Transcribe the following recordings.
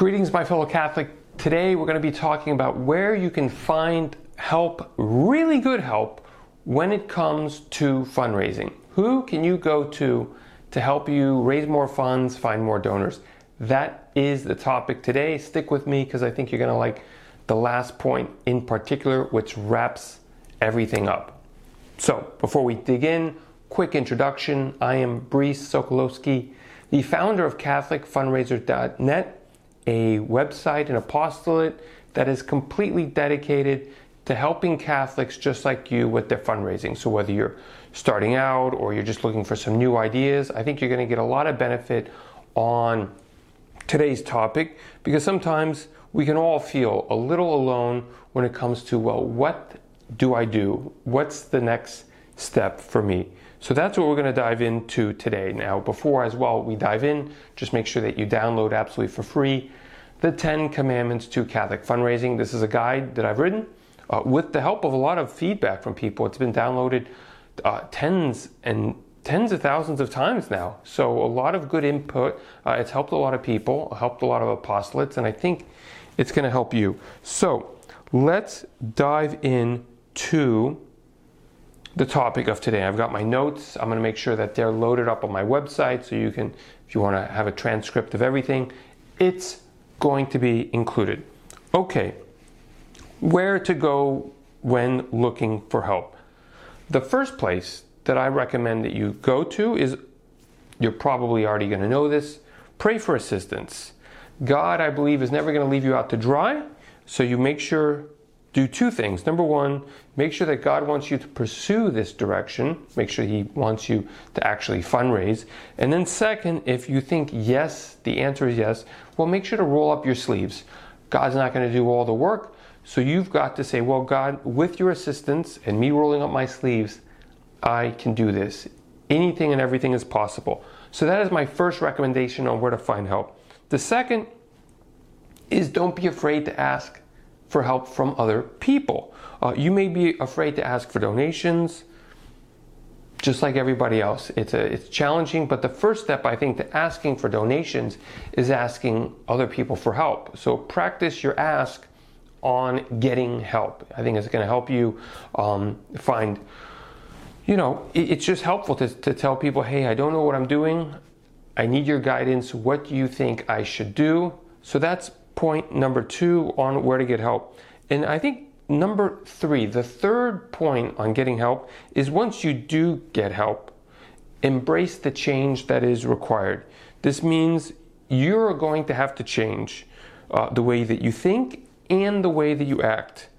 Greetings, my fellow Catholic. Today we're going to be talking about where you can find help, really good help, when it comes to fundraising. Who can you go to to help you raise more funds, find more donors? That is the topic today. Stick with me because I think you're going to like the last point in particular, which wraps everything up. So, before we dig in, quick introduction. I am Brice Sokolowski, the founder of CatholicFundraiser.net a website, an apostolate that is completely dedicated to helping Catholics just like you with their fundraising. So, whether you're starting out or you're just looking for some new ideas, I think you're going to get a lot of benefit on today's topic because sometimes we can all feel a little alone when it comes to, well, what do I do? What's the next step for me? So that's what we're going to dive into today. Now, before as well we dive in, just make sure that you download absolutely for free the 10 Commandments to Catholic Fundraising. This is a guide that I've written uh, with the help of a lot of feedback from people. It's been downloaded uh, tens and tens of thousands of times now. So a lot of good input. Uh, it's helped a lot of people, helped a lot of apostolates, and I think it's going to help you. So let's dive in to the topic of today. I've got my notes. I'm going to make sure that they're loaded up on my website so you can, if you want to have a transcript of everything, it's going to be included. Okay, where to go when looking for help? The first place that I recommend that you go to is you're probably already going to know this pray for assistance. God, I believe, is never going to leave you out to dry, so you make sure do two things. Number one, make sure that God wants you to pursue this direction. Make sure He wants you to actually fundraise. And then, second, if you think yes, the answer is yes, well, make sure to roll up your sleeves. God's not going to do all the work. So you've got to say, well, God, with your assistance and me rolling up my sleeves, I can do this. Anything and everything is possible. So that is my first recommendation on where to find help. The second is don't be afraid to ask for help from other people. Uh, you may be afraid to ask for donations, just like everybody else. It's, a, it's challenging, but the first step, I think, to asking for donations is asking other people for help. So practice your ask on getting help. I think it's going to help you um, find, you know, it, it's just helpful to, to tell people, hey, I don't know what I'm doing. I need your guidance. What do you think I should do? So that's point number two on where to get help. And I think number three, the third point on getting help is once you do get help, embrace the change that is required. This means you're going to have to change uh, the way that you think and the way that you act,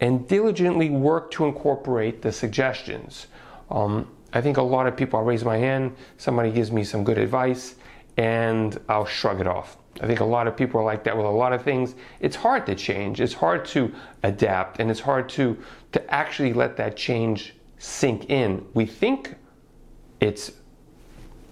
and diligently work to incorporate the suggestions. Um, I think a lot of people, I'll raise my hand, somebody gives me some good advice, and I'll shrug it off. I think a lot of people are like that with a lot of things. It's hard to change. It's hard to adapt, and it's hard to to actually let that change sink in. We think it's,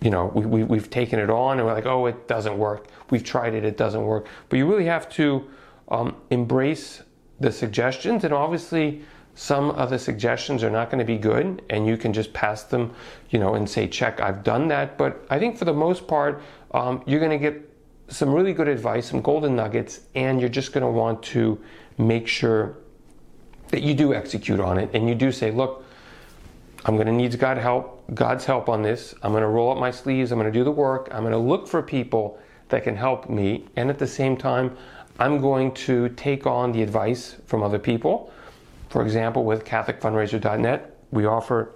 you know, we, we, we've taken it on, and we're like, oh, it doesn't work. We've tried it, it doesn't work. But you really have to um, embrace the suggestions, and obviously, some of the suggestions are not going to be good, and you can just pass them, you know, and say, check, I've done that. But I think for the most part, um, you're going to get some really good advice, some golden nuggets, and you're just going to want to make sure that you do execute on it and you do say, look, I'm going to need God help, God's help on this. I'm going to roll up my sleeves. I'm going to do the work. I'm going to look for people that can help me. And at the same time, I'm going to take on the advice from other people. For example, with CatholicFundraiser.net, we offer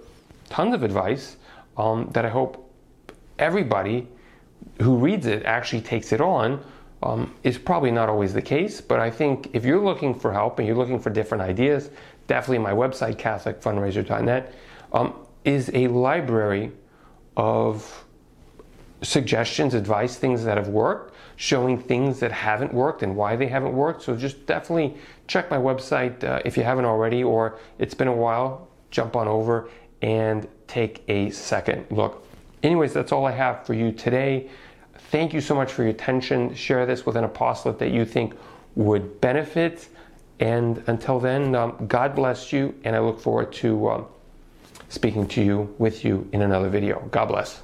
tons of advice um, that I hope everybody who reads it actually takes it on um, is probably not always the case. But I think if you're looking for help and you're looking for different ideas, definitely my website, CatholicFundraiser.net, um, is a library of suggestions, advice, things that have worked, showing things that haven't worked and why they haven't worked. So just definitely check my website uh, if you haven't already, or it's been a while, jump on over and take a second look. Anyways, that's all I have for you today. Thank you so much for your attention. Share this with an apostolate that you think would benefit. And until then, um, God bless you, and I look forward to um, speaking to you with you in another video. God bless.